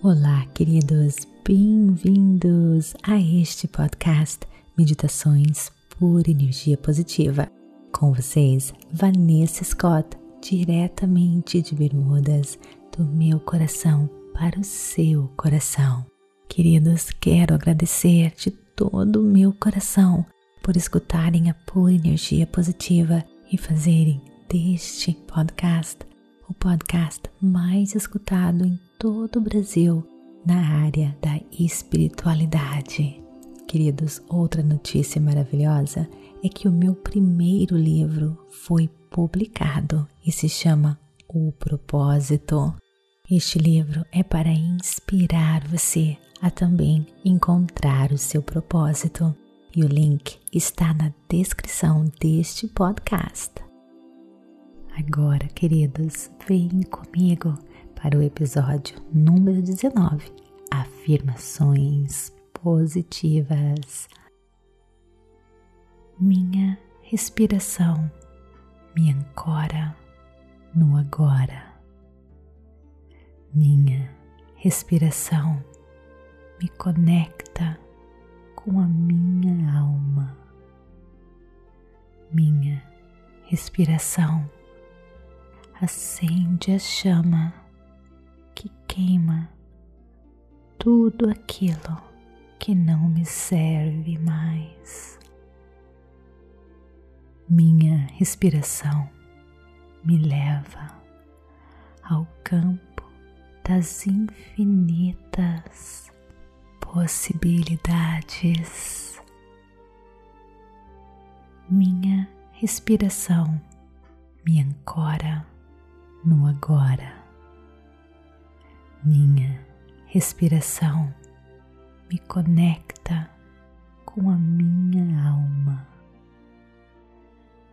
Olá, queridos, bem-vindos a este podcast Meditações por Energia Positiva. Com vocês, Vanessa Scott, diretamente de Bermudas, do meu coração para o seu coração. Queridos, quero agradecer de todo o meu coração por escutarem a pura energia positiva e fazerem deste podcast o podcast mais escutado em todo o Brasil na área da espiritualidade. Queridos, outra notícia maravilhosa é que o meu primeiro livro foi publicado e se chama O Propósito. Este livro é para inspirar você a também encontrar o seu propósito e o link está na descrição deste podcast. Agora, queridos, vem comigo para o episódio número 19: Afirmações positivas. Minha respiração me ancora no agora. Minha respiração me conecta com a minha alma. Minha respiração acende a chama queima tudo aquilo que não me serve mais. Minha respiração me leva ao campo das infinitas possibilidades. Minha respiração me ancora no agora minha respiração me conecta com a minha alma.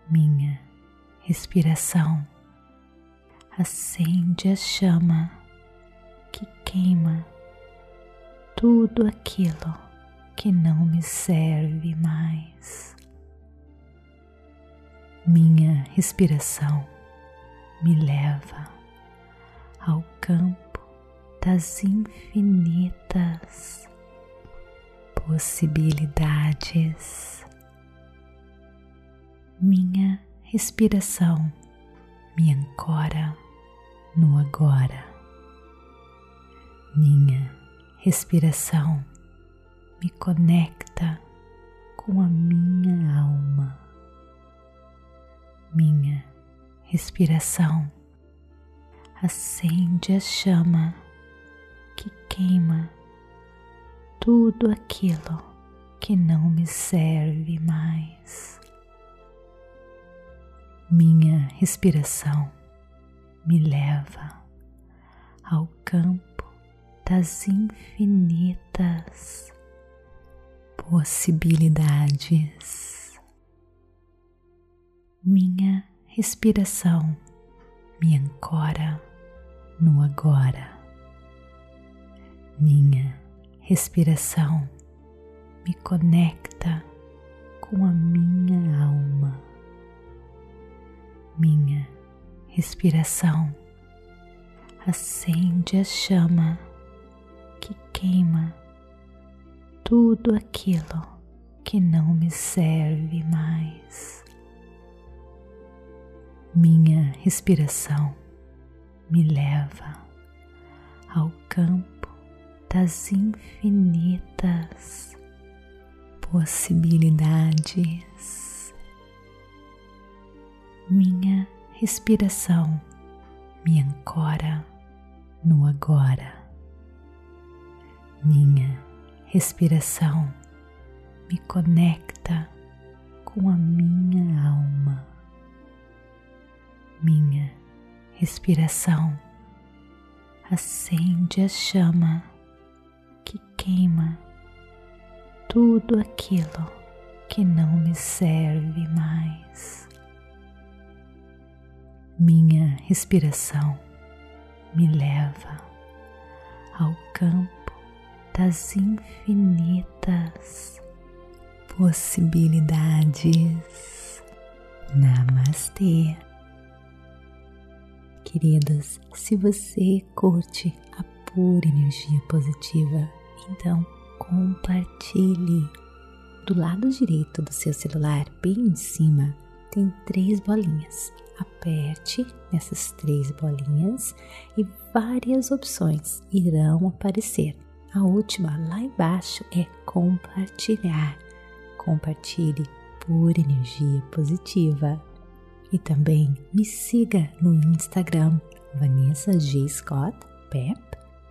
Minha respiração acende a chama que queima tudo aquilo que não me serve mais. Minha respiração me leva ao campo das infinitas possibilidades. Minha respiração me ancora no agora. Minha respiração me conecta com a minha alma. Minha respiração acende a chama que queima tudo aquilo que não me serve mais. Minha respiração me leva ao campo das infinitas possibilidades. Minha respiração me ancora no agora minha respiração me conecta com a minha alma. Minha respiração acende a chama que queima tudo aquilo que não me serve mais. Minha respiração me leva ao campo das infinitas possibilidades. Minha respiração me ancora no agora. Minha respiração me conecta com a minha alma. Minha respiração acende a chama queima tudo aquilo que não me serve mais. Minha respiração me leva ao campo das infinitas possibilidades. Namastê. Queridos, se você curte a pura energia positiva. Então, compartilhe. Do lado direito do seu celular, bem em cima, tem três bolinhas. Aperte nessas três bolinhas e várias opções irão aparecer. A última lá embaixo é compartilhar. Compartilhe por energia positiva. E também me siga no Instagram Vanessa G. Scott Pep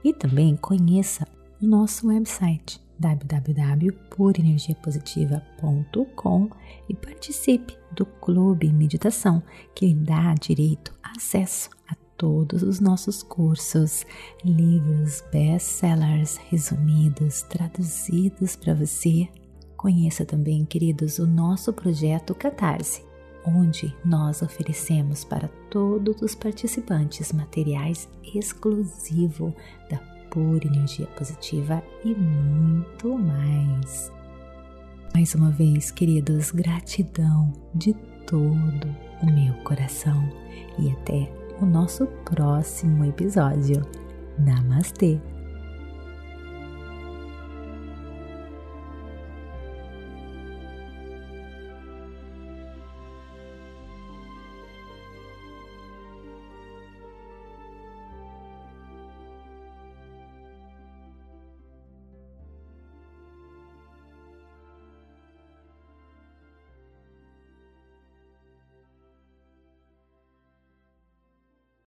e também conheça o nosso website www.purenergiapositiva.com e participe do Clube Meditação, que lhe dá direito a acesso a todos os nossos cursos, livros, best-sellers resumidos, traduzidos para você. Conheça também, queridos, o nosso projeto Catarse, onde nós oferecemos para todos os participantes materiais exclusivo da pura energia positiva e muito mais. Mais uma vez, queridos, gratidão de todo o meu coração e até o nosso próximo episódio. Namastê!